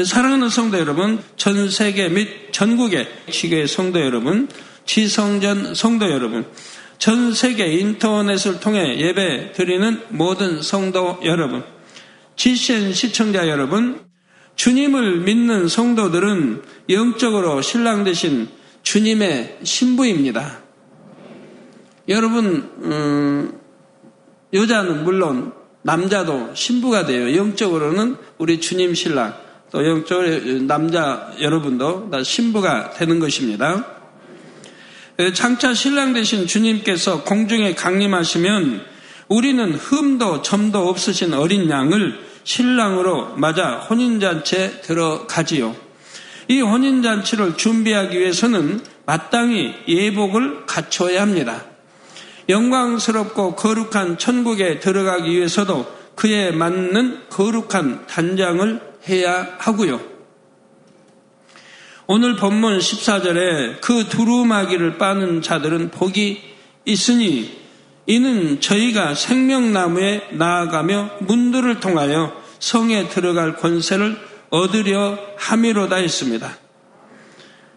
사랑하는 성도 여러분, 전 세계 및 전국의 시교의 성도 여러분, 지성전 성도 여러분, 전 세계 인터넷을 통해 예배 드리는 모든 성도 여러분, 지신 시청자 여러분, 주님을 믿는 성도들은 영적으로 신랑 되신 주님의 신부입니다. 여러분, 음, 여자는 물론 남자도 신부가 돼요. 영적으로는 우리 주님 신랑, 또 영적으로 남자 여러분도 다 신부가 되는 것입니다. 장차 신랑 되신 주님께서 공중에 강림하시면 우리는 흠도 점도 없으신 어린 양을 신랑으로 맞아 혼인잔치에 들어가지요. 이 혼인잔치를 준비하기 위해서는 마땅히 예복을 갖춰야 합니다. 영광스럽고 거룩한 천국에 들어가기 위해서도 그에 맞는 거룩한 단장을 해야 하고요. 오늘 본문 14절에 그 두루마기를 빠는 자들은 복이 있으니 이는 저희가 생명나무에 나아가며 문들을 통하여 성에 들어갈 권세를 얻으려 함이로다 했습니다.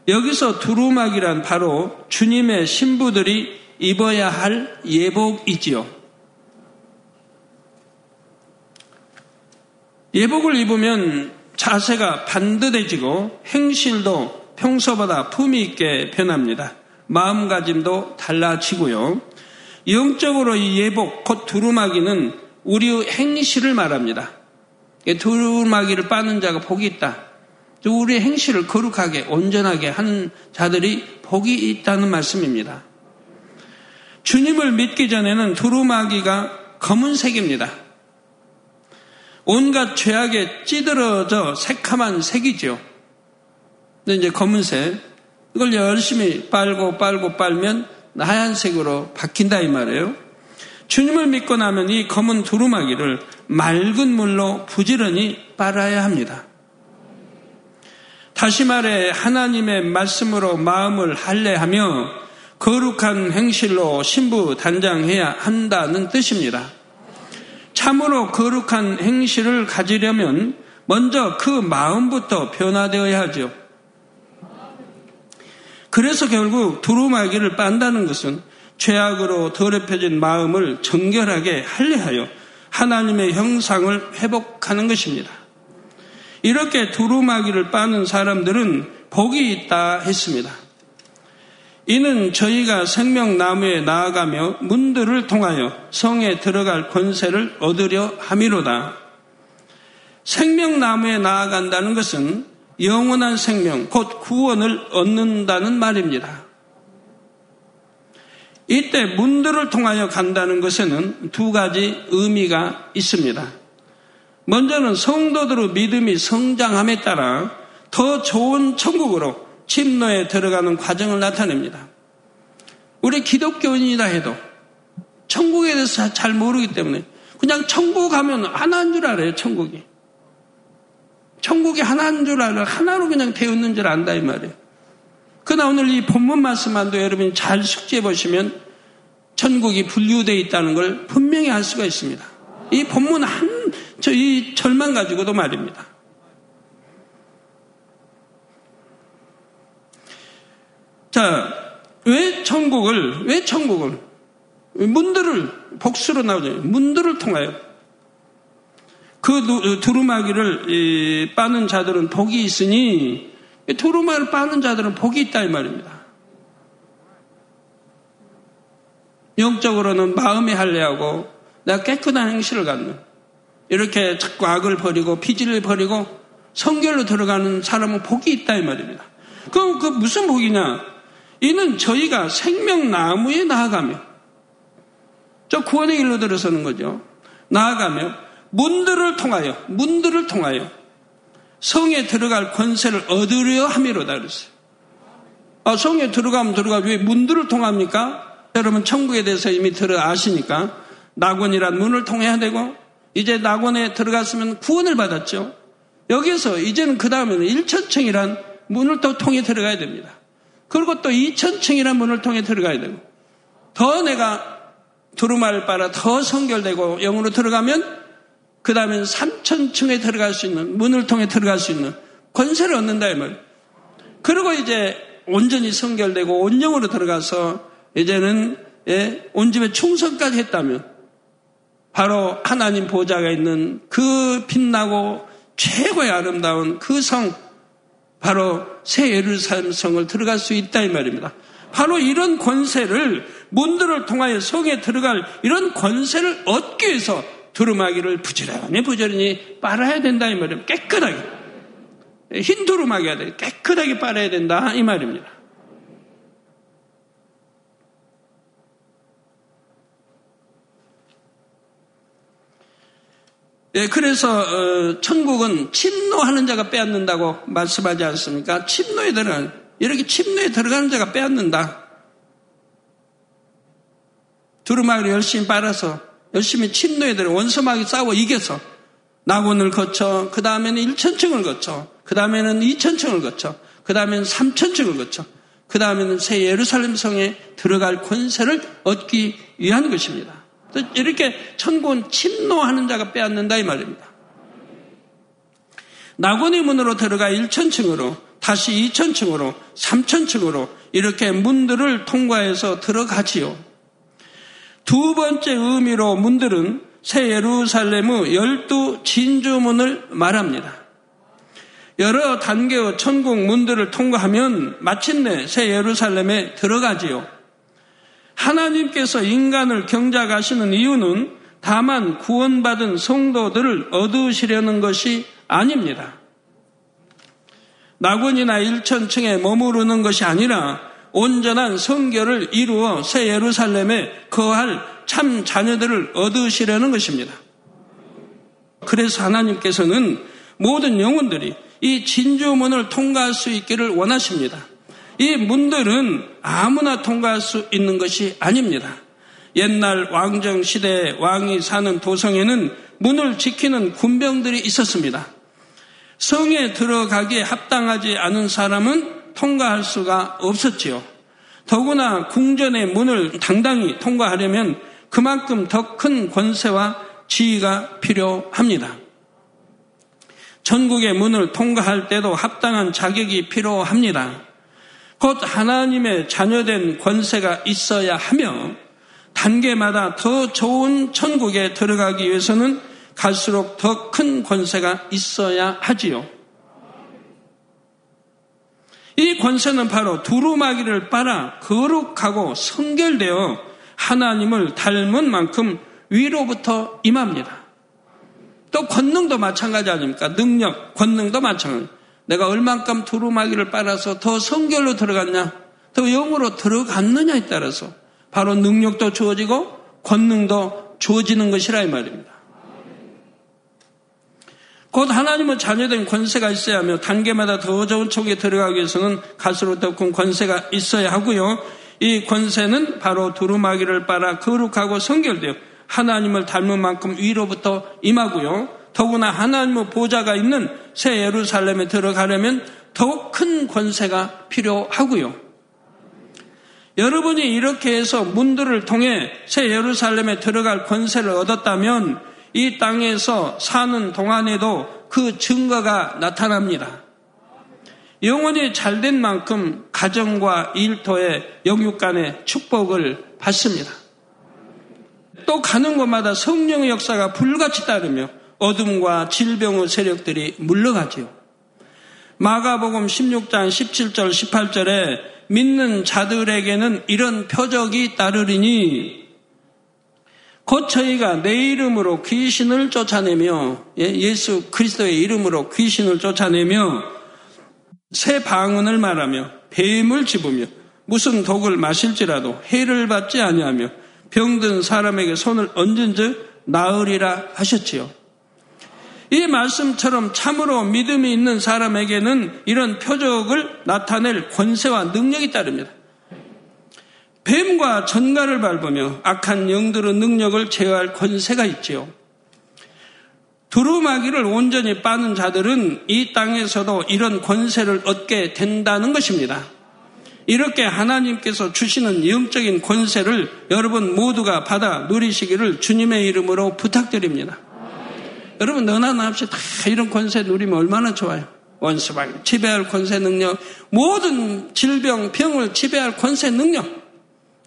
여기서 두루마기란 바로 주님의 신부들이 입어야 할 예복이지요. 예복을 입으면 자세가 반듯해지고 행실도 평소보다 품위 있게 변합니다. 마음가짐도 달라지고요. 영적으로 이 예복, 곧 두루마기는 우리의 행실을 말합니다. 두루마기를 빠는 자가 복이 있다. 우리의 행실을 거룩하게, 온전하게 하는 자들이 복이 있다는 말씀입니다. 주님을 믿기 전에는 두루마기가 검은색입니다. 온갖 죄악에 찌들어져 새카만 색이죠. 근데 이제 검은색. 이걸 열심히 빨고 빨고 빨면 하얀색으로 바뀐다 이 말이에요. 주님을 믿고 나면 이 검은 두루마기를 맑은 물로 부지런히 빨아야 합니다. 다시 말해 하나님의 말씀으로 마음을 할례하며 거룩한 행실로 신부 단장해야 한다는 뜻입니다. 참으로 거룩한 행실을 가지려면 먼저 그 마음부터 변화되어야 하죠. 그래서 결국 두루마기를 빤다는 것은 죄악으로 더럽혀진 마음을 정결하게 할례하여 하나님의 형상을 회복하는 것입니다. 이렇게 두루마기를 빠는 사람들은 복이 있다 했습니다. 이는 저희가 생명나무에 나아가며 문들을 통하여 성에 들어갈 권세를 얻으려 함이로다. 생명나무에 나아간다는 것은 영원한 생명, 곧 구원을 얻는다는 말입니다. 이때 문들을 통하여 간다는 것에는 두 가지 의미가 있습니다. 먼저는 성도들의 믿음이 성장함에 따라 더 좋은 천국으로 침노에 들어가는 과정을 나타냅니다. 우리 기독교인이라 해도 천국에 대해서 잘 모르기 때문에 그냥 천국 가면 하나인 줄 알아요, 천국이. 천국이 하나인 줄 알아요. 하나로 그냥 되었는 줄 안다, 이 말이에요. 그러나 오늘 이 본문 말씀만도 여러분이 잘 숙지해 보시면 천국이 분류되어 있다는 걸 분명히 알 수가 있습니다. 이 본문 한, 저 이 절만 가지고도 말입니다. 자, 왜 천국을, 왜 천국을, 문들을, 복수로 나오죠. 문들을 통하여. 그 두루마기를 빠는 자들은 복이 있으니, 두루마기를 빠는 자들은 복이 있다, 이 말입니다. 영적으로는 마음에 할례하고, 내가 깨끗한 행실을 갖는, 이렇게 자꾸 악을 버리고, 피지를 버리고, 성결로 들어가는 사람은 복이 있다, 이 말입니다. 그럼 그 무슨 복이냐? 이는 저희가 생명나무에 나아가며 저 구원의 일로 들어서는 거죠. 나아가며 문들을 통하여 문들을 통하여 성에 들어갈 권세를 얻으려 함이로다 그랬어요. 아, 성에 들어가면 들어가죠. 왜 문들을 통합니까? 여러분 천국에 대해서 이미 들어 아시니까 낙원이란 문을 통해야 되고 이제 낙원에 들어갔으면 구원을 받았죠. 여기서 이제는 그 다음에는 일천층이란 문을 또 통해 들어가야 됩니다. 그리고 또 2천층이라는 문을 통해 들어가야 되고 더 내가 두루마를 빨아 더 성결되고 영으로 들어가면 그 다음엔 3천층에 들어갈 수 있는 문을 통해 들어갈 수 있는 권세를 얻는다 이 말. 그리고 이제 온전히 성결되고 온영으로 들어가서 이제는 예, 온 집에 충성까지 했다면 바로 하나님 보좌가 있는 그 빛나고 최고의 아름다운 그 성, 바로 새 예루살렘 성을 들어갈 수 있다 이 말입니다. 바로 이런 권세를 문들을 통하여 성에 들어갈 이런 권세를 얻기 위해서 두루마기를 부지런히 부지런히 빨아야 된다 이 말입니다. 깨끗하게. 흰 두루마기가 돼. 깨끗하게 빨아야 된다 이 말입니다. 예, 그래서 어, 천국은 침노하는 자가 빼앗는다고 말씀하지 않습니까? 침노에 들어가는 이렇게 침노에 들어가는 자가 빼앗는다. 두루마기를 열심히 빨아서 열심히 침노에 들어 원수마귀 싸워 이겨서 낙원을 거쳐 그 다음에는 1천층을 거쳐 그 다음에는 2천층을 거쳐 그 다음에는 3천층을 거쳐 그 다음에는 새 예루살렘 성에 들어갈 권세를 얻기 위한 것입니다. 이렇게 천국은 침노하는 자가 빼앗는다 이 말입니다. 낙원의 문으로 들어가 1천층으로 다시 2천층으로 3천층으로 이렇게 문들을 통과해서 들어가지요. 두 번째 의미로 문들은 새 예루살렘의 열두 진주문을 말합니다. 여러 단계의 천국 문들을 통과하면 마침내 새 예루살렘에 들어가지요. 하나님께서 인간을 경작하시는 이유는 다만 구원받은 성도들을 얻으시려는 것이 아닙니다. 낙원이나 일천층에 머무르는 것이 아니라 온전한 성결을 이루어 새 예루살렘에 거할 참 자녀들을 얻으시려는 것입니다. 그래서 하나님께서는 모든 영혼들이 이 진주문을 통과할 수 있기를 원하십니다. 이 문들은 아무나 통과할 수 있는 것이 아닙니다. 옛날 왕정 시대에 왕이 사는 도성에는 문을 지키는 군병들이 있었습니다. 성에 들어가기에 합당하지 않은 사람은 통과할 수가 없었지요. 더구나 궁전의 문을 당당히 통과하려면 그만큼 더 큰 권세와 지위가 필요합니다. 전국의 문을 통과할 때도 합당한 자격이 필요합니다. 곧 하나님의 자녀된 권세가 있어야 하며 단계마다 더 좋은 천국에 들어가기 위해서는 갈수록 더 큰 권세가 있어야 하지요. 이 권세는 바로 두루마기를 빨아 거룩하고 성결되어 하나님을 닮은 만큼 위로부터 임합니다. 또 권능도 마찬가지 아닙니까? 능력, 권능도 마찬가지. 내가 얼만큼 두루마기를 빨아서 더 성결로 들어갔냐, 더 영으로 들어갔느냐에 따라서 바로 능력도 주어지고 권능도 주어지는 것이라 이 말입니다. 곧 하나님은 자녀된 권세가 있어야 하며 단계마다 더 좋은 촉에 들어가기 위해서는 갈수록 더 큰 권세가 있어야 하고요. 이 권세는 바로 두루마기를 빨아 거룩하고 성결되어 하나님을 닮은 만큼 위로부터 임하고요. 더구나 하나님의 보좌가 있는 새 예루살렘에 들어가려면 더욱 큰 권세가 필요하고요. 여러분이 이렇게 해서 문들을 통해 새 예루살렘에 들어갈 권세를 얻었다면 이 땅에서 사는 동안에도 그 증거가 나타납니다. 영혼이 잘된 만큼 가정과 일터의 영육 간의 축복을 받습니다. 또 가는 곳마다 성령의 역사가 불같이 따르며 어둠과 질병의 세력들이 물러가지요. 마가복음 16장 17절 18절에 믿는 자들에게는 이런 표적이 따르리니 곧 저희가 내 이름으로 귀신을 쫓아내며 예, 예수 그리스도의 이름으로 귀신을 쫓아내며 새 방언을 말하며 뱀을 집으며 무슨 독을 마실지라도 해를 받지 아니하며 병든 사람에게 손을 얹은즉 나으리라 하셨지요. 이 말씀처럼 참으로 믿음이 있는 사람에게는 이런 표적을 나타낼 권세와 능력이 따릅니다. 뱀과 전갈을 밟으며 악한 영들의 능력을 제어할 권세가 있지요. 두루마기를 온전히 빠는 자들은 이 땅에서도 이런 권세를 얻게 된다는 것입니다. 이렇게 하나님께서 주시는 영적인 권세를 여러분 모두가 받아 누리시기를 주님의 이름으로 부탁드립니다. 여러분 너나 나 없이 다 이런 권세 누리면 얼마나 좋아요. 원수마귀. 지배할 권세 능력. 모든 질병, 병을 지배할 권세 능력.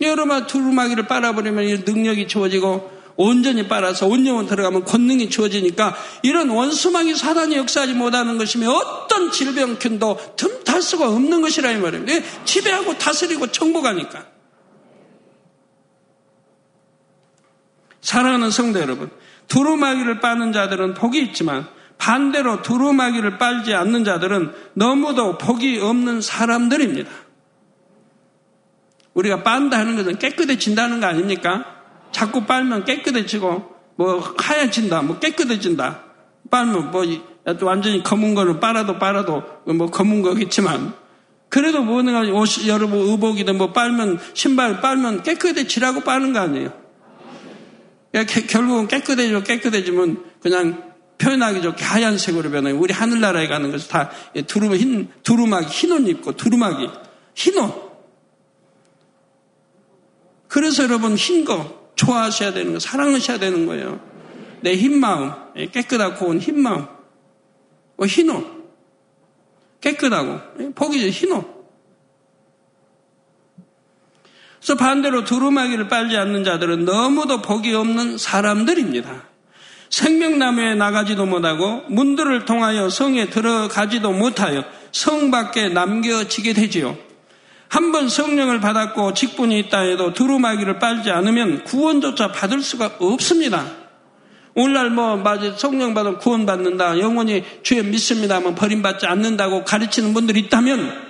여러분 두루마기를 빨아버리면 이 능력이 주어지고 온전히 빨아서 온영원 들어가면 권능이 주어지니까 이런 원수마귀 사단이 역사하지 못하는 것이며 어떤 질병균도 틈탈 수가 없는 것이라 이 말입니다. 지배하고 다스리고 정복하니까. 사랑하는 성도 여러분, 두루마기를 빠는 자들은 복이 있지만 반대로 두루마기를 빨지 않는 자들은 너무도 복이 없는 사람들입니다. 우리가 빤다 하는 것은 깨끗해진다는 거 아닙니까? 자꾸 빨면 깨끗해지고 뭐 하얘진다, 뭐 깨끗해진다. 빨면 뭐 완전히 검은 거를 빨아도 빨아도 뭐 검은 거겠지만 그래도 뭐가 옷 여러분 의복이든 뭐 빨면 신발 빨면 깨끗해지라고 빠는 거 아니에요. 결국은 깨끗해지고 깨끗해지면 그냥 표현하기 좋게 하얀색으로 변해요. 우리 하늘나라에 가는 것은 다 두루마, 흰, 두루마기, 흰옷 입고 두루마기, 흰 옷. 그래서 여러분 흰 거 좋아하셔야 되는 거, 사랑하셔야 되는 거예요. 내 흰 마음, 예, 깨끗하고 온 흰 마음. 어, 흰 옷. 깨끗하고, 예, 복이죠, 흰 옷. 그래서 반대로 두루마기를 빨지 않는 자들은 너무도 복이 없는 사람들입니다. 생명나무에 나가지도 못하고 문들을 통하여 성에 들어가지도 못하여 성 밖에 남겨지게 되지요. 한번 성령을 받았고 직분이 있다 해도 두루마기를 빨지 않으면 구원조차 받을 수가 없습니다. 오늘날 뭐 맞아 성령 받으면 구원 받는다. 영원히 주의 믿습니다 하면 버림받지 않는다고 가르치는 분들이 있다면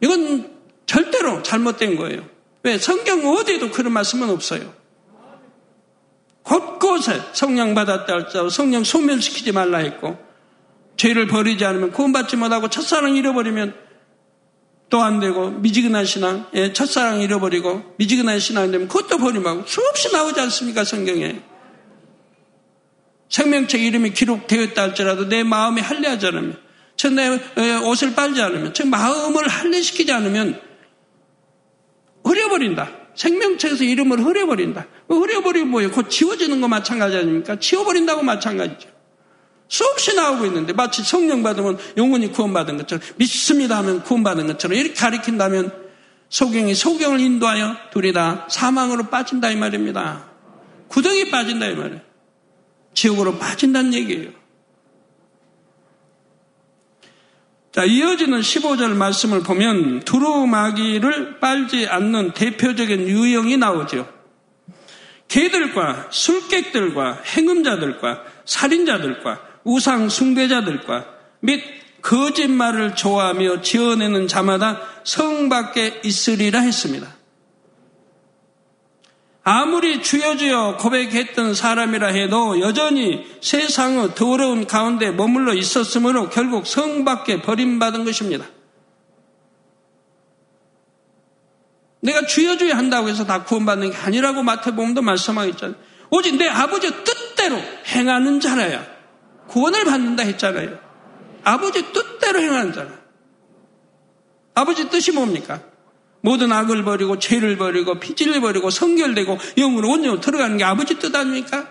이건 절대로 잘못된 거예요. 왜? 성경 어디에도 그런 말씀은 없어요. 곳곳에 성령 받았다 할지라도 성령 소멸시키지 말라 했고 죄를 버리지 않으면 구원받지 못하고 첫사랑 잃어버리면 또 안 되고 미지근한 신앙, 예, 첫사랑 잃어버리고 미지근한 신앙 되면 그것도 버림하고 수없이 나오지 않습니까 성경에 생명책 이름이 기록되었다 할지라도 내 마음이 할례하지 않으면 내 옷을 빨지 않으면 즉 마음을 할례시키지 않으면 흐려버린다. 생명체에서 이름을 흐려버린다. 흐려버리면 뭐예요? 곧 지워지는 거 마찬가지 아닙니까? 지워버린다고 마찬가지죠. 수없이 나오고 있는데 마치 성령 받으면 영혼이 구원받은 것처럼 믿습니다 하면 구원받은 것처럼 이렇게 가리킨다면 소경이 소경을 인도하여 둘이 다 사망으로 빠진다 이 말입니다. 구덩이 빠진다 이 말이에요. 지옥으로 빠진다는 얘기예요. 자, 이어지는 15절 말씀을 보면 두루마기를 빨지 않는 대표적인 유형이 나오죠. 개들과 술객들과 행음자들과 살인자들과 우상 숭배자들과 및 거짓말을 좋아하며 지어내는 자마다 성 밖에 있으리라 했습니다. 아무리 주여 주여 고백했던 사람이라 해도 여전히 세상의 더러운 가운데 머물러 있었으므로 결국 성 밖에 버림받은 것입니다. 내가 주여 주여 한다고 해서 다 구원받는 게 아니라고 마태복음도 말씀하고 있잖아요. 오직 내 아버지 뜻대로 행하는 자라야 구원을 받는다 했잖아요. 아버지 뜻대로 행하는 자라. 아버지 뜻이 뭡니까? 모든 악을 버리고 죄를 버리고 피질을 버리고 성결되고 영으로 온전히 들어가는 게 아버지 뜻 아닙니까?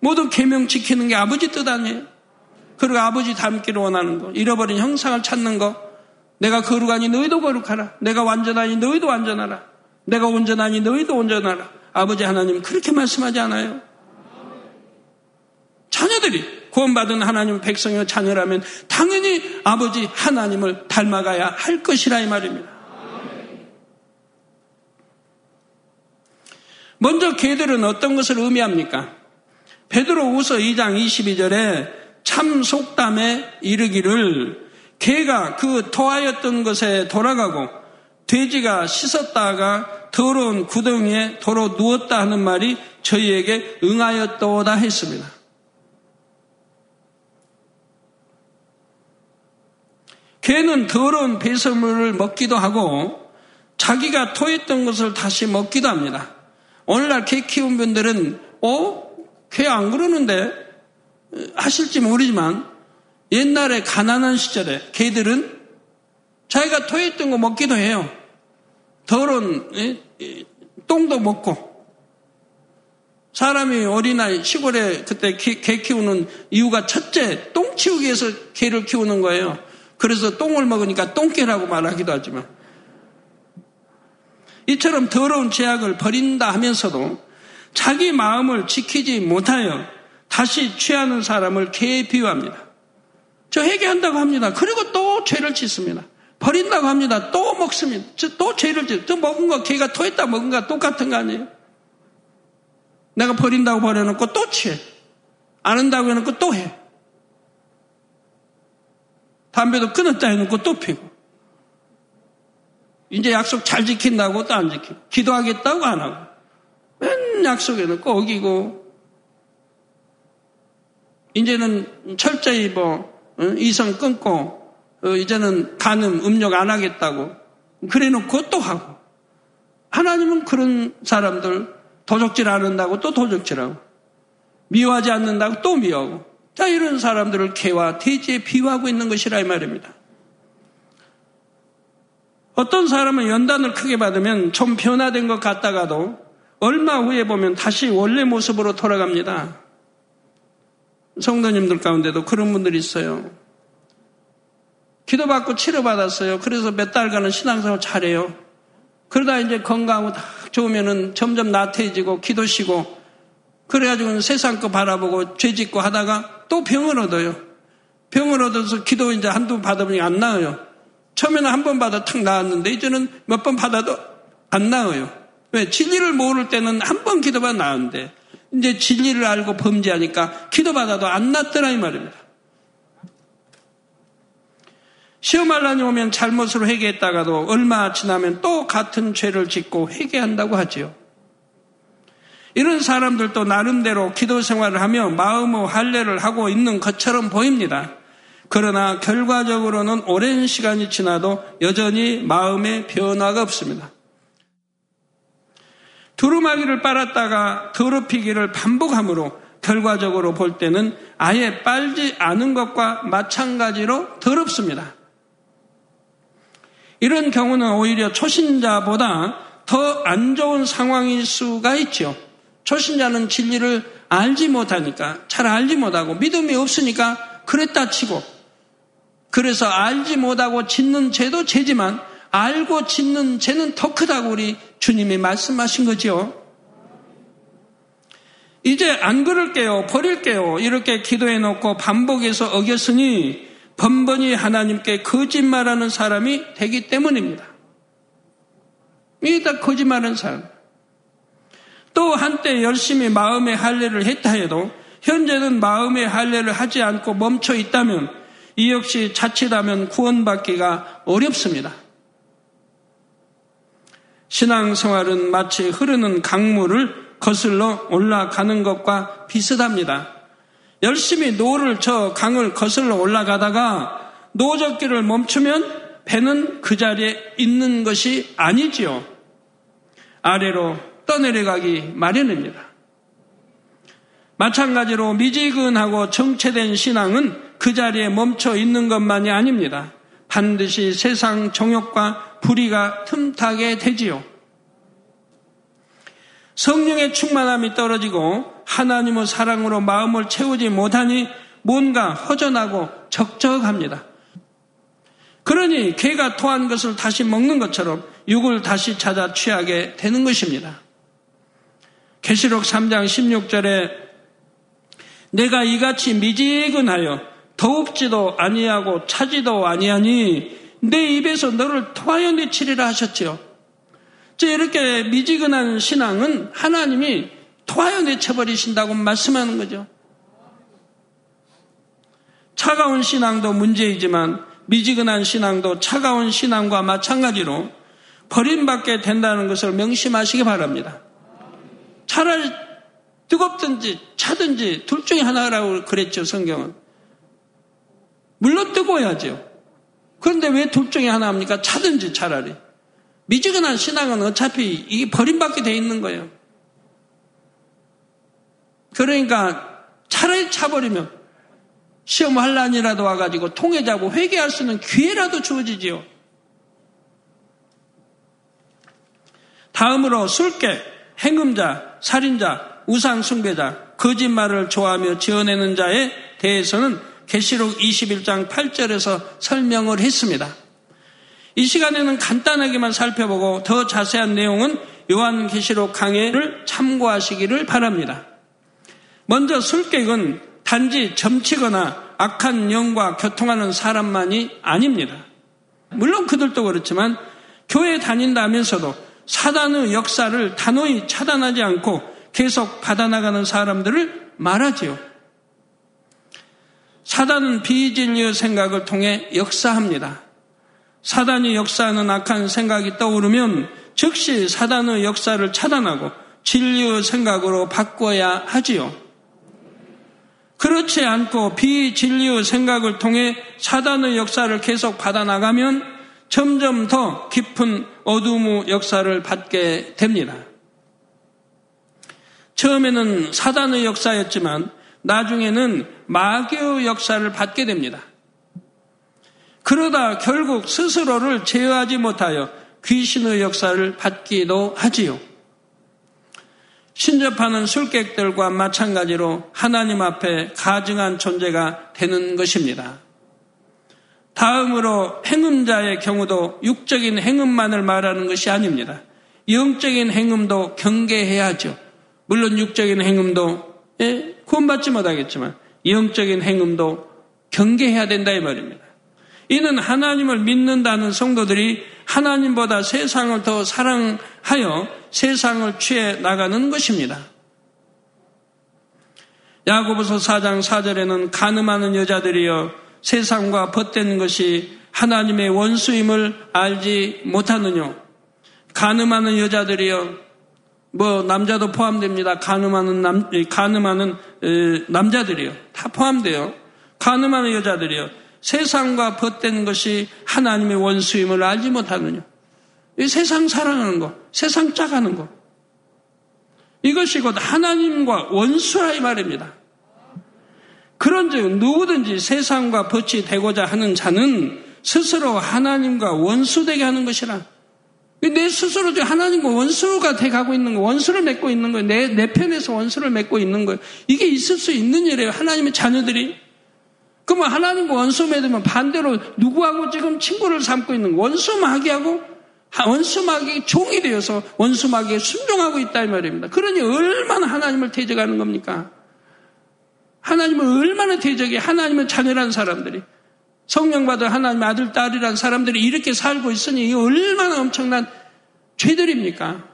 모든 계명 지키는 게 아버지 뜻 아니에요? 그리고 아버지 닮기를 원하는 거, 잃어버린 형상을 찾는 거, 내가 거룩하니 너희도 거룩하라. 내가 완전하니 너희도 완전하라. 내가 온전하니 너희도 온전하라. 아버지 하나님 그렇게 말씀하지 않아요? 자녀들이 구원받은 하나님 백성의 자녀라면 당연히 아버지 하나님을 닮아가야 할 것이라 이 말입니다. 먼저 개들은 어떤 것을 의미합니까? 베드로 우서 2장 22절에 참 속담에 이르기를 개가 그 토하였던 것에 돌아가고 돼지가 씻었다가 더러운 구덩이에 도로 누웠다 하는 말이 저희에게 응하였도다 했습니다. 개는 더러운 배설물을 먹기도 하고 자기가 토했던 것을 다시 먹기도 합니다. 오늘날 개 키운 분들은 어? 개 안 그러는데 하실지 모르지만 옛날에 가난한 시절에 개들은 자기가 토했던 거 먹기도 해요. 더러운 똥도 먹고 사람이 어린아이 시골에 그때 개 키우는 이유가 첫째 똥 치우기 위해서 개를 키우는 거예요. 그래서 똥을 먹으니까 똥개라고 말하기도 하지만 이처럼 더러운 죄악을 버린다 하면서도 자기 마음을 지키지 못하여 다시 취하는 사람을 개에 비유합니다. 저 회개한다고 합니다. 그리고 또 죄를 짓습니다. 버린다고 합니다. 또 먹습니다. 또 죄를 짓. 저 먹은 거 개가 토했다 먹은 거 똑같은 거 아니에요? 내가 버린다고 버려놓고 또 취해. 안 한다고 해놓고 또 해. 담배도 끊었다 해놓고 또 피고. 이제 약속 잘 지킨다고 또 안 지키고. 기도하겠다고 안 하고. 맨 약속해놓고 어기고. 이제는 철저히 뭐, 이성 끊고, 어, 이제는 간음, 음욕 안 하겠다고. 그래 놓고 또 하고. 하나님은 그런 사람들 도적질 안 한다고 또 도적질하고. 미워하지 않는다고 또 미워하고. 자, 이런 사람들을 개와 돼지에 비유하고 있는 것이라 이 말입니다. 어떤 사람은 연단을 크게 받으면 좀 변화된 것 같다가도 얼마 후에 보면 다시 원래 모습으로 돌아갑니다. 성도님들 가운데도 그런 분들이 있어요. 기도받고 치료받았어요. 그래서 몇 달간은 신앙생활 잘해요. 그러다 이제 건강하고 다 좋으면은 점점 나태해지고 기도 쉬고 그래가지고는 세상 거 바라보고 죄 짓고 하다가 또 병을 얻어요. 병을 얻어서 기도 이제 한두 번 받아보니 안 나아요. 처음에는 한 번 받아 탁 나았는데 이제는 몇 번 받아도 안 나아요. 왜? 진리를 모를 때는 한 번 기도만 나았는데 이제 진리를 알고 범죄하니까 기도받아도 안 낫더라 이 말입니다. 시험할 날이 오면 잘못으로 회개했다가도 얼마 지나면 또 같은 죄를 짓고 회개한다고 하지요. 이런 사람들도 나름대로 기도 생활을 하며 마음의 할례를 하고 있는 것처럼 보입니다. 그러나 결과적으로는 오랜 시간이 지나도 여전히 마음의 변화가 없습니다. 두루마기를 빨았다가 더럽히기를 반복함으로 결과적으로 볼 때는 아예 빨지 않은 것과 마찬가지로 더럽습니다. 이런 경우는 오히려 초신자보다 더 안 좋은 상황일 수가 있죠. 초신자는 진리를 알지 못하니까, 잘 알지 못하고, 믿음이 없으니까 그랬다 치고, 그래서 알지 못하고 짓는 죄도 죄지만, 알고 짓는 죄는 더 크다고 우리 주님이 말씀하신 거지요. 이제 안 그럴게요, 버릴게요, 이렇게 기도해 놓고 반복해서 어겼으니, 번번이 하나님께 거짓말하는 사람이 되기 때문입니다. 이게 다 거짓말하는 사람. 또 한때 열심히 마음의 할례를 했다 해도 현재는 마음의 할례를 하지 않고 멈춰 있다면 이 역시 자칫하면 구원받기가 어렵습니다. 신앙생활은 마치 흐르는 강물을 거슬러 올라가는 것과 비슷합니다. 열심히 노를 저어 강을 거슬러 올라가다가 노젓기를 멈추면 배는 그 자리에 있는 것이 아니지요. 아래로 떠내려가기 마련입니다. 마찬가지로 미지근하고 정체된 신앙은 그 자리에 멈춰 있는 것만이 아닙니다. 반드시 세상 정욕과 불의가 틈타게 되지요. 성령의 충만함이 떨어지고 하나님의 사랑으로 마음을 채우지 못하니 뭔가 허전하고 적적합니다. 그러니 개가 토한 것을 다시 먹는 것처럼 육을 다시 찾아 취하게 되는 것입니다. 계시록 3장 16절에 내가 이같이 미지근하여 더웁지도 아니하고 차지도 아니하니 내 입에서 너를 토하여 내치리라 하셨지요. 이렇게 미지근한 신앙은 하나님이 토하여 내쳐버리신다고 말씀하는 거죠. 차가운 신앙도 문제이지만 미지근한 신앙도 차가운 신앙과 마찬가지로 버림받게 된다는 것을 명심하시기 바랍니다. 차라리 뜨겁든지 차든지 둘 중에 하나라고 그랬죠, 성경은. 물론 뜨거워야죠. 그런데 왜 둘 중에 하나입니까? 차든지 차라리. 미지근한 신앙은 어차피 이게 버림받게 돼 있는 거예요. 그러니까 차라리 차버리면 시험 할란이라도 와가지고 통해자고 회개할 수 있는 기회라도 주어지지요. 다음으로 술객, 행음자, 살인자, 우상 숭배자, 거짓말을 좋아하며 지어내는 자에 대해서는 계시록 21장 8절에서 설명을 했습니다. 이 시간에는 간단하게만 살펴보고 더 자세한 내용은 요한계시록 강해를 참고하시기를 바랍니다. 먼저 술객은 단지 점치거나 악한 영과 교통하는 사람만이 아닙니다. 물론 그들도 그렇지만 교회 다닌다면서도 사단의 역사를 단호히 차단하지 않고 계속 받아나가는 사람들을 말하지요. 사단은 비진리의 생각을 통해 역사합니다. 사단이 역사하는 악한 생각이 떠오르면 즉시 사단의 역사를 차단하고 진리의 생각으로 바꿔야 하지요. 그렇지 않고 비진리의 생각을 통해 사단의 역사를 계속 받아나가면 점점 더 깊은 어둠의 역사를 받게 됩니다. 처음에는 사단의 역사였지만 나중에는 마귀의 역사를 받게 됩니다. 그러다 결국 스스로를 제어하지 못하여 귀신의 역사를 받기도 하지요. 신접하는 술객들과 마찬가지로 하나님 앞에 가증한 존재가 되는 것입니다. 다음으로 행음자의 경우도 육적인 행음만을 말하는 것이 아닙니다. 영적인 행음도 경계해야죠. 물론 육적인 행음도 예, 구원받지 못하겠지만 영적인 행음도 경계해야 된다 이 말입니다. 이는 하나님을 믿는다는 성도들이 하나님보다 세상을 더 사랑하여 세상을 취해 나가는 것입니다. 야고보서 4장 4절에는 가늠하는 여자들이여 세상과 벗된 것이 하나님의 원수임을 알지 못하느뇨. 가늠하는 여자들이여 뭐 남자도 포함됩니다. 가늠하는 남 가늠하는 남자들이요. 다 포함돼요. 가늠하는 여자들이요. 세상과 벗된 것이 하나님의 원수임을 알지 못하느냐. 이 세상 사랑하는 거, 세상 짜가는 거. 이것이 곧 하나님과 원수라 이 말입니다. 그런즉 누구든지 세상과 벗이 되고자 하는 자는 스스로 하나님과 원수 되게 하는 것이라. 내 스스로 하나님과 원수가 돼 가고 있는 거, 원수를 맺고 있는 거예요. 내, 내 편에서 원수를 맺고 있는 거예요. 이게 있을 수 있는 일이에요. 하나님의 자녀들이. 그러면 하나님과 원수 맺으면 반대로 누구하고 지금 친구를 삼고 있는 원수 마귀하고 원수 마귀 종이 되어서 원수 마귀에 순종하고 있다 이 말입니다. 그러니 얼마나 하나님을 대적하는 겁니까? 하나님을 얼마나 대적해 하나님은 자녀라는 사람들이 성령 받은 하나님 아들 딸이라는 사람들이 이렇게 살고 있으니 이게 얼마나 엄청난 죄들입니까?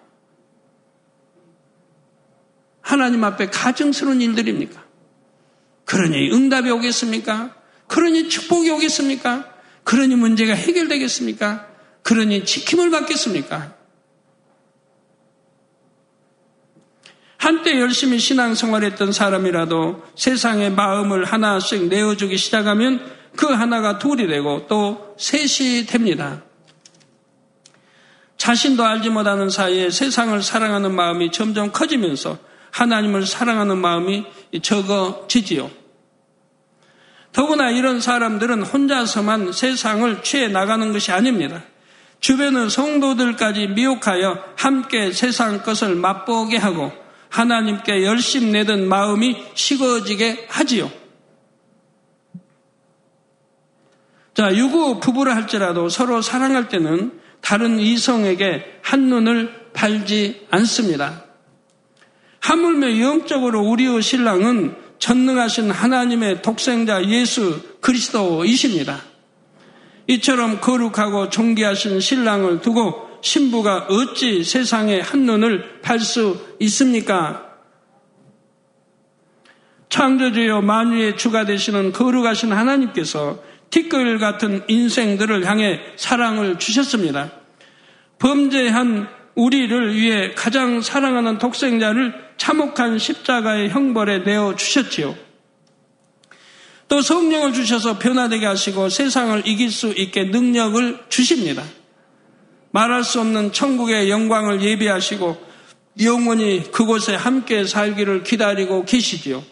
하나님 앞에 가증스러운 일들입니까? 그러니 응답이 오겠습니까? 그러니 축복이 오겠습니까? 그러니 문제가 해결되겠습니까? 그러니 지킴을 받겠습니까? 한때 열심히 신앙생활했던 사람이라도 세상의 마음을 하나씩 내어주기 시작하면 그 하나가 둘이 되고 또 셋이 됩니다. 자신도 알지 못하는 사이에 세상을 사랑하는 마음이 점점 커지면서 하나님을 사랑하는 마음이 적어지지요. 더구나 이런 사람들은 혼자서만 세상을 취해 나가는 것이 아닙니다. 주변의 성도들까지 미혹하여 함께 세상 것을 맛보게 하고 하나님께 열심 내던 마음이 식어지게 하지요. 자, 유구 부부를 할지라도 서로 사랑할 때는 다른 이성에게 한눈을 팔지 않습니다. 하물며 영적으로 우리의 신랑은 전능하신 하나님의 독생자 예수 그리스도이십니다. 이처럼 거룩하고 존귀하신 신랑을 두고 신부가 어찌 세상에 한눈을 팔 수 있습니까? 창조주여 만유의 주가 되시는 거룩하신 하나님께서 티끌 같은 인생들을 향해 사랑을 주셨습니다. 범죄한 우리를 위해 가장 사랑하는 독생자를 참혹한 십자가의 형벌에 내어 주셨지요. 또 성령을 주셔서 변화되게 하시고 세상을 이길 수 있게 능력을 주십니다. 말할 수 없는 천국의 영광을 예비하시고 영원히 그곳에 함께 살기를 기다리고 계시지요.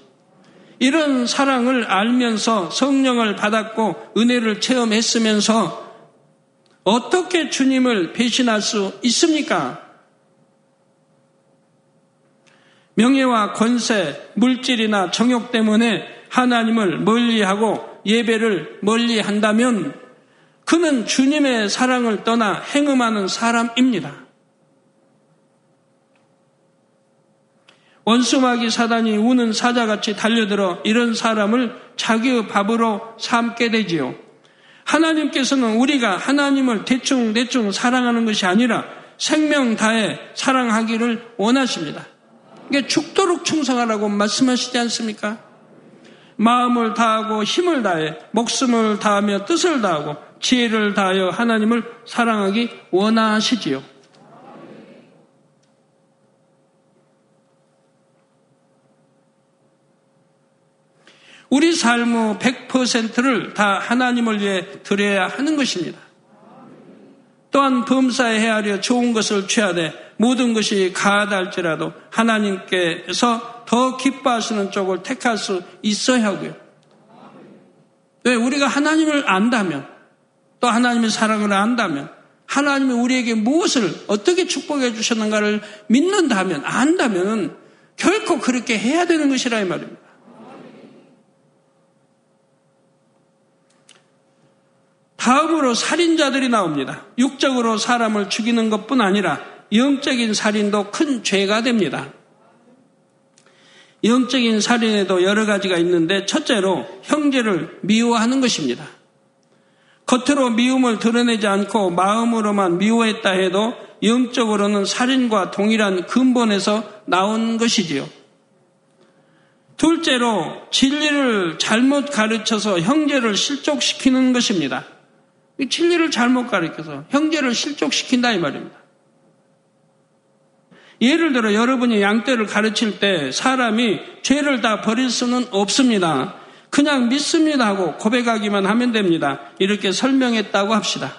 이런 사랑을 알면서 성령을 받았고 은혜를 체험했으면서 어떻게 주님을 배신할 수 있습니까? 명예와 권세, 물질이나 정욕 때문에 하나님을 멀리하고 예배를 멀리한다면 그는 주님의 사랑을 떠나 행음하는 사람입니다. 원수마귀 사단이 우는 사자같이 달려들어 이런 사람을 자기의 밥으로 삼게 되지요. 하나님께서는 우리가 하나님을 대충대충 사랑하는 것이 아니라 생명 다해 사랑하기를 원하십니다. 이게 죽도록 충성하라고 말씀하시지 않습니까? 마음을 다하고 힘을 다해 목숨을 다하며 뜻을 다하고 지혜를 다하여 하나님을 사랑하기 원하시지요. 우리 삶의 100%를 다 하나님을 위해 드려야 하는 것입니다. 또한 범사에 헤아려 좋은 것을 취하되 모든 것이 가하다 할지라도 하나님께서 더 기뻐하시는 쪽을 택할 수 있어야 하고요. 왜? 우리가 하나님을 안다면 또 하나님의 사랑을 안다면 하나님이 우리에게 무엇을 어떻게 축복해 주셨는가를 믿는다면 안다면 결코 그렇게 해야 되는 것이라 이 말입니다. 다음으로 살인자들이 나옵니다. 육적으로 사람을 죽이는 것뿐 아니라 영적인 살인도 큰 죄가 됩니다. 영적인 살인에도 여러 가지가 있는데 첫째로 형제를 미워하는 것입니다. 겉으로 미움을 드러내지 않고 마음으로만 미워했다 해도 영적으로는 살인과 동일한 근본에서 나온 것이지요. 둘째로 진리를 잘못 가르쳐서 형제를 실족시키는 것입니다. 진리를 잘못 가르쳐서 형제를 실족시킨다 이 말입니다. 예를 들어 여러분이 양떼를 가르칠 때 사람이 죄를 다 버릴 수는 없습니다. 그냥 믿습니다 하고 고백하기만 하면 됩니다. 이렇게 설명했다고 합시다.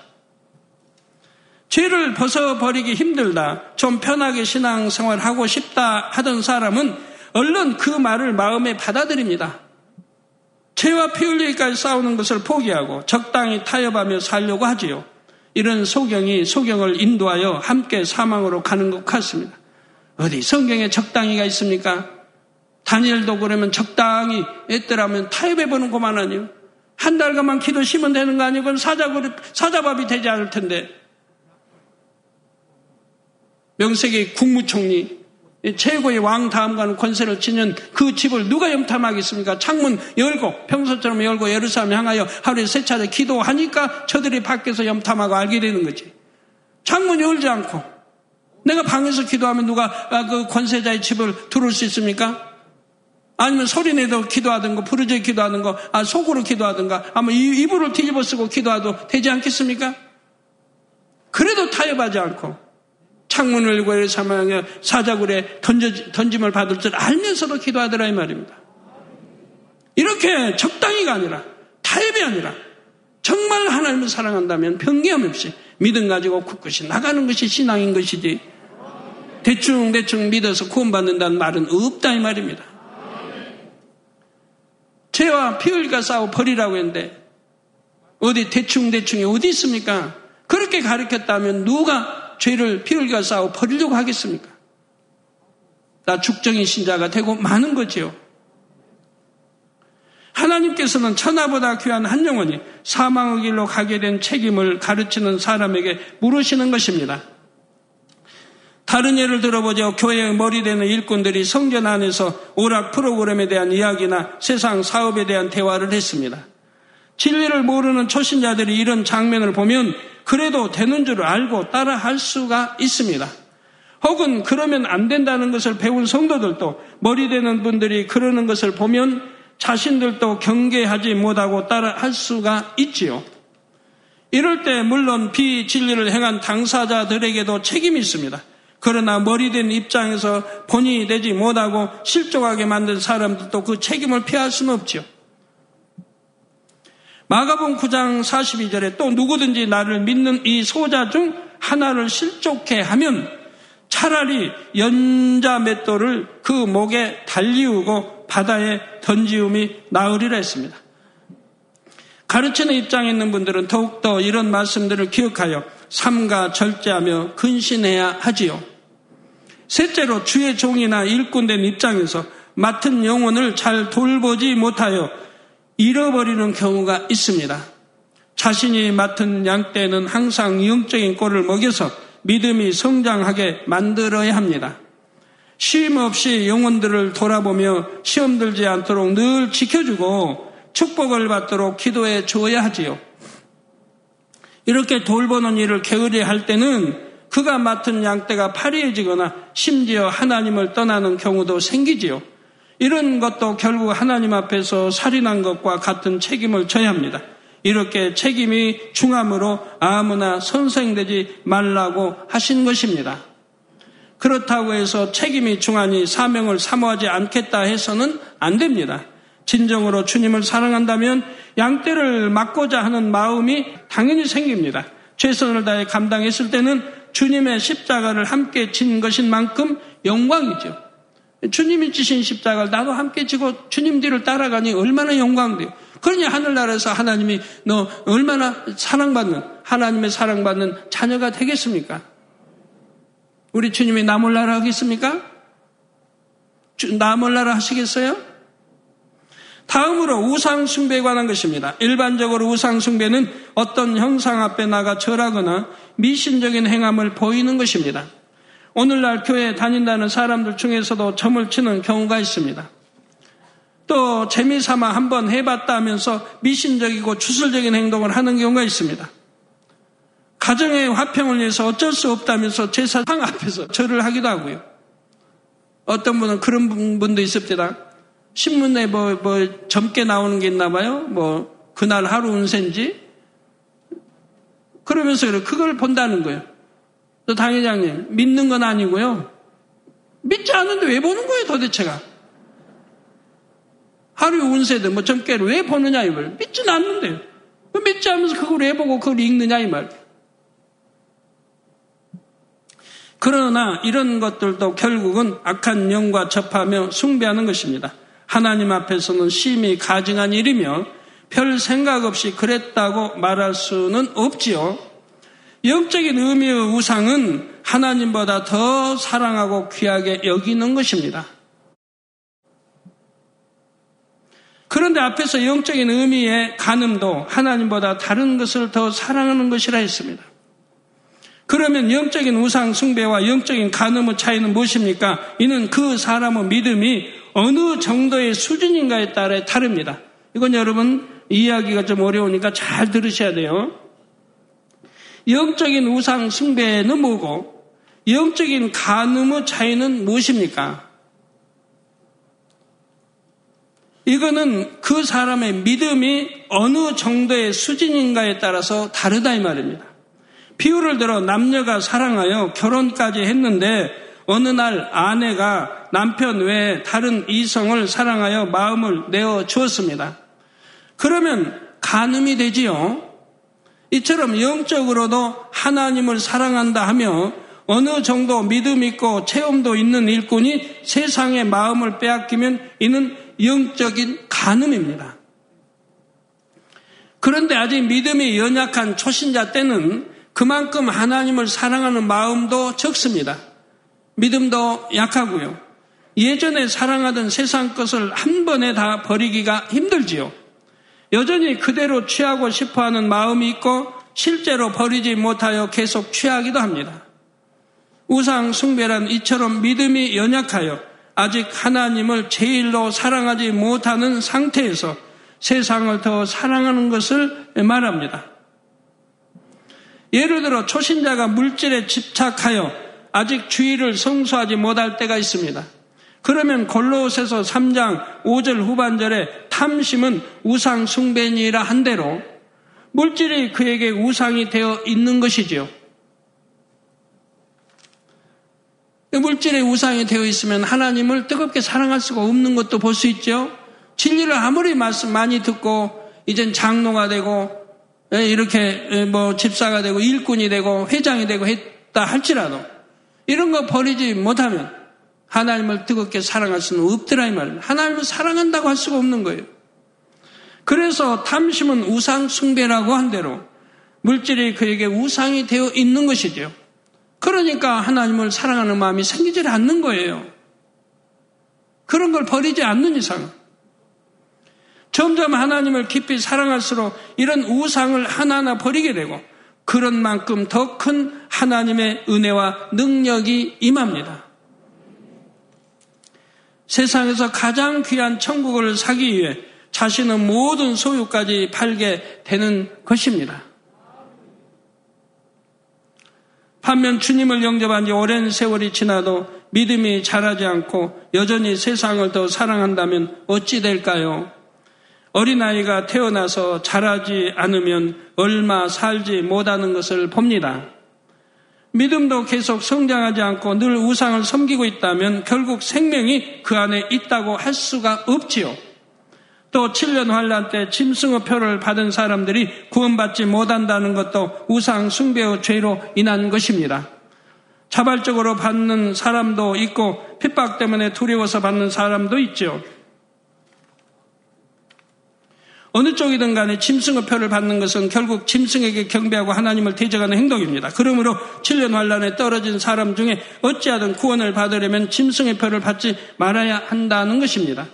죄를 벗어버리기 힘들다, 좀 편하게 신앙생활 하고 싶다 하던 사람은 얼른 그 말을 마음에 받아들입니다. 죄와 피 흘리기까지 싸우는 것을 포기하고 적당히 타협하며 살려고 하지요. 이런 소경이 소경을 인도하여 함께 사망으로 가는 것 같습니다. 어디 성경에 적당히가 있습니까? 다니엘도 그러면 적당히 애들하면 타협해보는 것만 아니요. 한 달간만 기도 쉬면 되는 거 아니고 사자, 사자밥이 되지 않을 텐데. 명색의 국무총리, 최고의 왕 다음과는 권세를 지닌 그 집을 누가 염탐하겠습니까? 창문 열고 평소처럼 열고 예루살렘 향하여 하루에 세 차례 기도하니까 저들이 밖에서 염탐하고 알게 되는 거지. 창문 열지 않고 내가 방에서 기도하면 누가 아, 그 권세자의 집을 들어올 수 있습니까? 아니면 소리 내도 기도하든가 부르짖어 기도하든가 아, 속으로 기도하든가 아마 이불을 뒤집어 쓰고 기도하도 되지 않겠습니까? 그래도 타협하지 않고 창문을 열고 사망에 사자굴에 던져, 던짐을 받을 줄 알면서도 기도하더라 이 말입니다. 이렇게 적당히가 아니라 타협이 아니라 정말 하나님을 사랑한다면 변개함 없이 믿음 가지고 굳굳이 나가는 것이 신앙인 것이지 대충 대충 믿어서 구원받는다는 말은 없다 이 말입니다. 죄와 피 흘리가 싸워 버리라고 했는데 어디 대충대충이 어디 있습니까? 그렇게 가르쳤다면 누가 죄를 피 흘겨 싸워 버리려고 하겠습니까? 나 죽정인 신자가 되고 많은 거지요. 하나님께서는 천하보다 귀한 한 영혼이 사망의 길로 가게 된 책임을 가르치는 사람에게 물으시는 것입니다. 다른 예를 들어보죠. 교회의 머리 되는 일꾼들이 성전 안에서 오락 프로그램에 대한 이야기나 세상 사업에 대한 대화를 했습니다. 진리를 모르는 초신자들이 이런 장면을 보면 그래도 되는 줄 알고 따라 할 수가 있습니다. 혹은 그러면 안 된다는 것을 배운 성도들도 머리 되는 분들이 그러는 것을 보면 자신들도 경계하지 못하고 따라 할 수가 있지요. 이럴 때 물론 비진리를 행한 당사자들에게도 책임이 있습니다. 그러나 머리된 입장에서 본인이 되지 못하고 실족하게 만든 사람들도 그 책임을 피할 수는 없지요. 마가복 9장 42절에 또 누구든지 나를 믿는 이 소자 중 하나를 실족해 하면 차라리 연자 맷돌을 그 목에 달리우고 바다에 던지움이 나으리라 했습니다. 가르치는 입장에 있는 분들은 더욱더 이런 말씀들을 기억하여 삼가 절제하며 근신해야 하지요. 셋째로 주의 종이나 일꾼된 입장에서 맡은 영혼을 잘 돌보지 못하여 잃어버리는 경우가 있습니다. 자신이 맡은 양떼는 항상 영적인 꼴을 먹여서 믿음이 성장하게 만들어야 합니다. 쉼 없이 영혼들을 돌아보며 시험 들지 않도록 늘 지켜주고 축복을 받도록 기도해 주어야 하지요. 이렇게 돌보는 일을 게으리 할 때는 그가 맡은 양떼가 파리해지거나 심지어 하나님을 떠나는 경우도 생기지요. 이런 것도 결국 하나님 앞에서 살인한 것과 같은 책임을 져야 합니다. 이렇게 책임이 중함으로 아무나 선생되지 말라고 하신 것입니다. 그렇다고 해서 책임이 중하니 사명을 사모하지 않겠다 해서는 안 됩니다. 진정으로 주님을 사랑한다면 양떼를 맡고자 하는 마음이 당연히 생깁니다. 최선을 다해 감당했을 때는 주님의 십자가를 함께 진 것인 만큼 영광이죠. 주님이 지신 십자가를 나도 함께 지고 주님 뒤를 따라가니 얼마나 영광돼요. 그러니 하늘나라에서 하나님이 너 얼마나 사랑받는 하나님의 사랑받는 자녀가 되겠습니까? 우리 주님이 나 몰라라 하겠습니까? 나 몰라라 하시겠어요? 다음으로 우상숭배에 관한 것입니다. 일반적으로 우상숭배는 어떤 형상 앞에 나가 절하거나 미신적인 행함을 보이는 것입니다. 오늘날 교회에 다닌다는 사람들 중에서도 점을 치는 경우가 있습니다. 또 재미삼아 한번 해봤다 하면서 미신적이고 추술적인 행동을 하는 경우가 있습니다. 가정의 화평을 위해서 어쩔 수 없다면서 제사상 앞에서 절을 하기도 하고요. 어떤 분은 그런 분도 있습니다. 신문에 뭐, 뭐, 젊게 나오는 게 있나 봐요. 뭐, 그날 하루 운세인지. 그러면서 그걸 본다는 거예요. 또 당회장님, 믿는 건 아니고요. 믿지 않는데 왜 보는 거예요, 도대체가? 하루 운세든 뭐 점괘를 왜 보느냐, 이걸. 믿지는 않는데요. 믿지 않으면서 그걸 왜 보고 그걸 읽느냐, 이 말. 그러나 이런 것들도 결국은 악한 영과 접하며 숭배하는 것입니다. 하나님 앞에서는 심히 가증한 일이며 별 생각 없이 그랬다고 말할 수는 없지요. 영적인 의미의 우상은 하나님보다 더 사랑하고 귀하게 여기는 것입니다. 그런데 앞에서 영적인 의미의 가늠도 하나님보다 다른 것을 더 사랑하는 것이라 했습니다. 그러면 영적인 우상 숭배와 영적인 간음의 차이는 무엇입니까? 이는 그 사람의 믿음이 어느 정도의 수준인가에 따라 다릅니다. 이건 여러분 이해하기가 좀 어려우니까 잘 들으셔야 돼요. 영적인 우상 숭배는 뭐고 영적인 간음의 차이는 무엇입니까? 이거는 그 사람의 믿음이 어느 정도의 수준인가에 따라서 다르다 이 말입니다. 비유를 들어 남녀가 사랑하여 결혼까지 했는데 어느 날 아내가 남편 외에 다른 이성을 사랑하여 마음을 내어 주었습니다. 그러면 간음이 되지요. 이처럼 영적으로도 하나님을 사랑한다 하며 어느 정도 믿음 있고 체험도 있는 일꾼이 세상의 마음을 빼앗기면 이는 영적인 간음입니다. 그런데 아직 믿음이 연약한 초신자 때는 그만큼 하나님을 사랑하는 마음도 적습니다. 믿음도 약하고요. 예전에 사랑하던 세상 것을 한 번에 다 버리기가 힘들지요. 여전히 그대로 취하고 싶어 하는 마음이 있고 실제로 버리지 못하여 계속 취하기도 합니다. 우상 숭배란 이처럼 믿음이 연약하여 아직 하나님을 제일로 사랑하지 못하는 상태에서 세상을 더 사랑하는 것을 말합니다. 예를 들어 초신자가 물질에 집착하여 아직 주의를 성수하지 못할 때가 있습니다. 그러면 골로새서 3장 5절 후반절에 탐심은 우상 숭배니라 한 대로 물질이 그에게 우상이 되어 있는 것이지요. 물질의 우상이 되어 있으면 하나님을 뜨겁게 사랑할 수가 없는 것도 볼 수 있죠. 진리를 아무리 말씀 많이 듣고 이젠 장로가 되고 예, 이렇게 예, 뭐 집사가 되고 일꾼이 되고 회장이 되고 했다 할지라도 이런 거 버리지 못하면 하나님을 뜨겁게 사랑할 수는 없더라 이 말입니다. 하나님을 사랑한다고 할 수가 없는 거예요. 그래서 탐심은 우상 숭배라고 한 대로 물질이 그에게 우상이 되어 있는 것이죠. 그러니까 하나님을 사랑하는 마음이 생기질 않는 거예요. 그런 걸 버리지 않는 이상. 점점 하나님을 깊이 사랑할수록 이런 우상을 하나하나 버리게 되고 그런 만큼 더 큰 하나님의 은혜와 능력이 임합니다. 세상에서 가장 귀한 천국을 사기 위해 자신의 모든 소유까지 팔게 되는 것입니다. 반면 주님을 영접한 지 오랜 세월이 지나도 믿음이 자라지 않고 여전히 세상을 더 사랑한다면 어찌 될까요? 어린아이가 태어나서 자라지 않으면 얼마 살지 못하는 것을 봅니다. 믿음도 계속 성장하지 않고 늘 우상을 섬기고 있다면 결국 생명이 그 안에 있다고 할 수가 없지요. 또 7년 환란 때 짐승의 표를 받은 사람들이 구원받지 못한다는 것도 우상 숭배의 죄로 인한 것입니다. 자발적으로 받는 사람도 있고 핍박 때문에 두려워서 받는 사람도 있죠. 어느 쪽이든 간에 짐승의 표를 받는 것은 결국 짐승에게 경배하고 하나님을 대적하는 행동입니다. 그러므로 7년 환란에 떨어진 사람 중에 어찌하든 구원을 받으려면 짐승의 표를 받지 말아야 한다는 것입니다.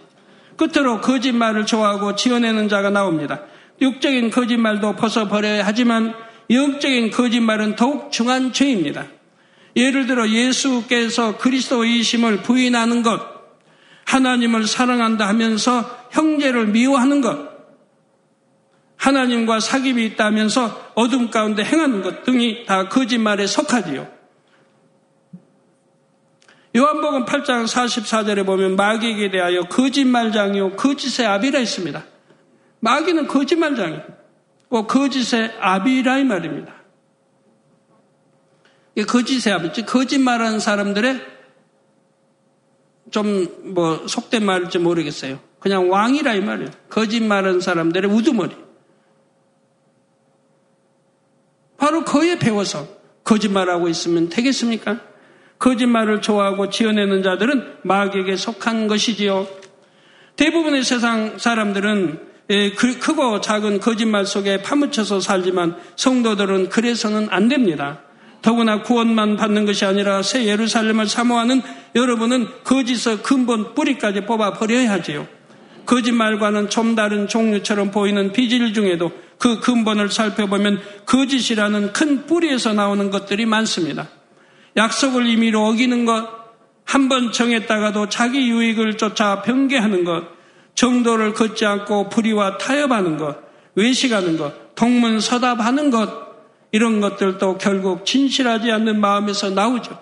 끝으로 거짓말을 좋아하고 지어내는 자가 나옵니다. 육적인 거짓말도 벗어버려야 하지만 영적인 거짓말은 더욱 중한 죄입니다. 예를 들어 예수께서 그리스도이심을 부인하는 것, 하나님을 사랑한다 하면서 형제를 미워하는 것, 하나님과 사귐이 있다면서 어둠 가운데 행하는 것 등이 다 거짓말에 속하지요. 요한복음 8장 44절에 보면 마귀에게 대하여 거짓말장이요 거짓의 아비라 있습니다. 마귀는 거짓말장이 고 거짓의 아비라 이 말입니다. 거짓의 아비, 즉 거짓말하는 사람들의 좀 뭐 속된 말일지 모르겠어요. 그냥 왕이라 이 말이에요. 거짓말하는 사람들의 우두머리. 바로 그에 배워서 거짓말하고 있으면 되겠습니까? 거짓말을 좋아하고 지어내는 자들은 마귀에게 속한 것이지요. 대부분의 세상 사람들은 예, 그, 크고 작은 거짓말 속에 파묻혀서 살지만 성도들은 그래서는 안 됩니다. 더구나 구원만 받는 것이 아니라 새 예루살렘을 사모하는 여러분은 거짓의 근본 뿌리까지 뽑아 버려야 하지요. 거짓말과는 좀 다른 종류처럼 보이는 비질 중에도 그 근본을 살펴보면 거짓이라는 큰 뿌리에서 나오는 것들이 많습니다. 약속을 임의로 어기는 것, 한 번 정했다가도 자기 유익을 쫓아 변개하는 것, 정도를 걷지 않고 불의와 타협하는 것, 외식하는 것, 동문서답하는 것, 이런 것들도 결국 진실하지 않는 마음에서 나오죠.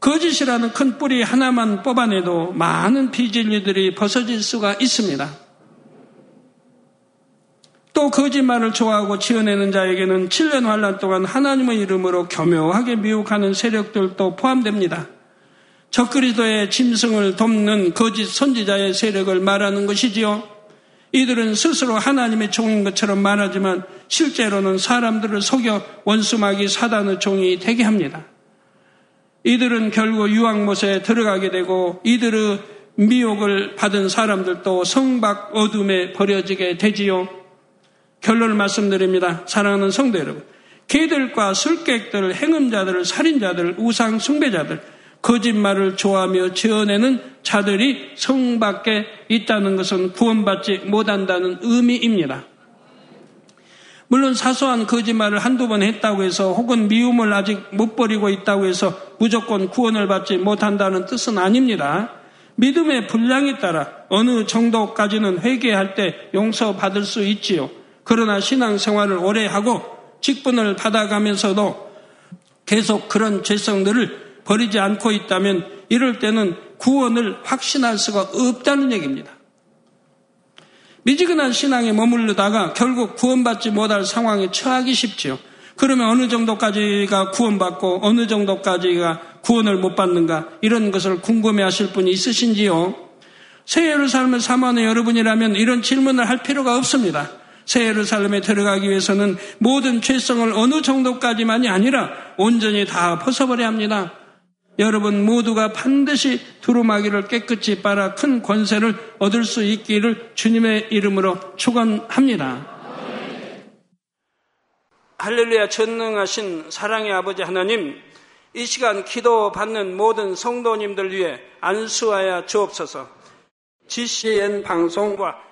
거짓이라는 큰 뿌리 하나만 뽑아내도 많은 비진리들이 벗어질 수가 있습니다. 또 거짓말을 좋아하고 지어내는 자에게는 7년 환란 동안 하나님의 이름으로 교묘하게 미혹하는 세력들도 포함됩니다. 적그리도의 짐승을 돕는 거짓 선지자의 세력을 말하는 것이지요. 이들은 스스로 하나님의 종인 것처럼 말하지만 실제로는 사람들을 속여 원수마귀 사단의 종이 되게 합니다. 이들은 결국 유황못에 들어가게 되고 이들의 미혹을 받은 사람들도 성박 어둠에 버려지게 되지요. 결론을 말씀드립니다. 사랑하는 성도 여러분. 개들과 술객들, 행음자들, 살인자들, 우상 숭배자들, 거짓말을 좋아하며 지어내는 자들이 성 밖에 있다는 것은 구원받지 못한다는 의미입니다. 물론 사소한 거짓말을 한두 번 했다고 해서 혹은 미움을 아직 못 버리고 있다고 해서 무조건 구원을 받지 못한다는 뜻은 아닙니다. 믿음의 분량에 따라 어느 정도까지는 회개할 때 용서받을 수 있지요. 그러나 신앙생활을 오래 하고 직분을 받아가면서도 계속 그런 죄성들을 버리지 않고 있다면 이럴 때는 구원을 확신할 수가 없다는 얘기입니다. 미지근한 신앙에 머무르다가 결국 구원받지 못할 상황에 처하기 쉽지요. 그러면 어느 정도까지가 구원받고 어느 정도까지가 구원을 못 받는가 이런 것을 궁금해 하실 분이 있으신지요? 새 예루살렘을 사모하는 여러분이라면 이런 질문을 할 필요가 없습니다. 새 예루살렘에 들어가기 위해서는 모든 죄성을 어느 정도까지만이 아니라 온전히 다 벗어버려야 합니다. 여러분 모두가 반드시 두루마기를 깨끗이 빨아 큰 권세를 얻을 수 있기를 주님의 이름으로 축원합니다. 할렐루야 전능하신 사랑의 아버지 하나님, 이 시간 기도 받는 모든 성도님들 위해 안수하여 주옵소서. GCN 방송과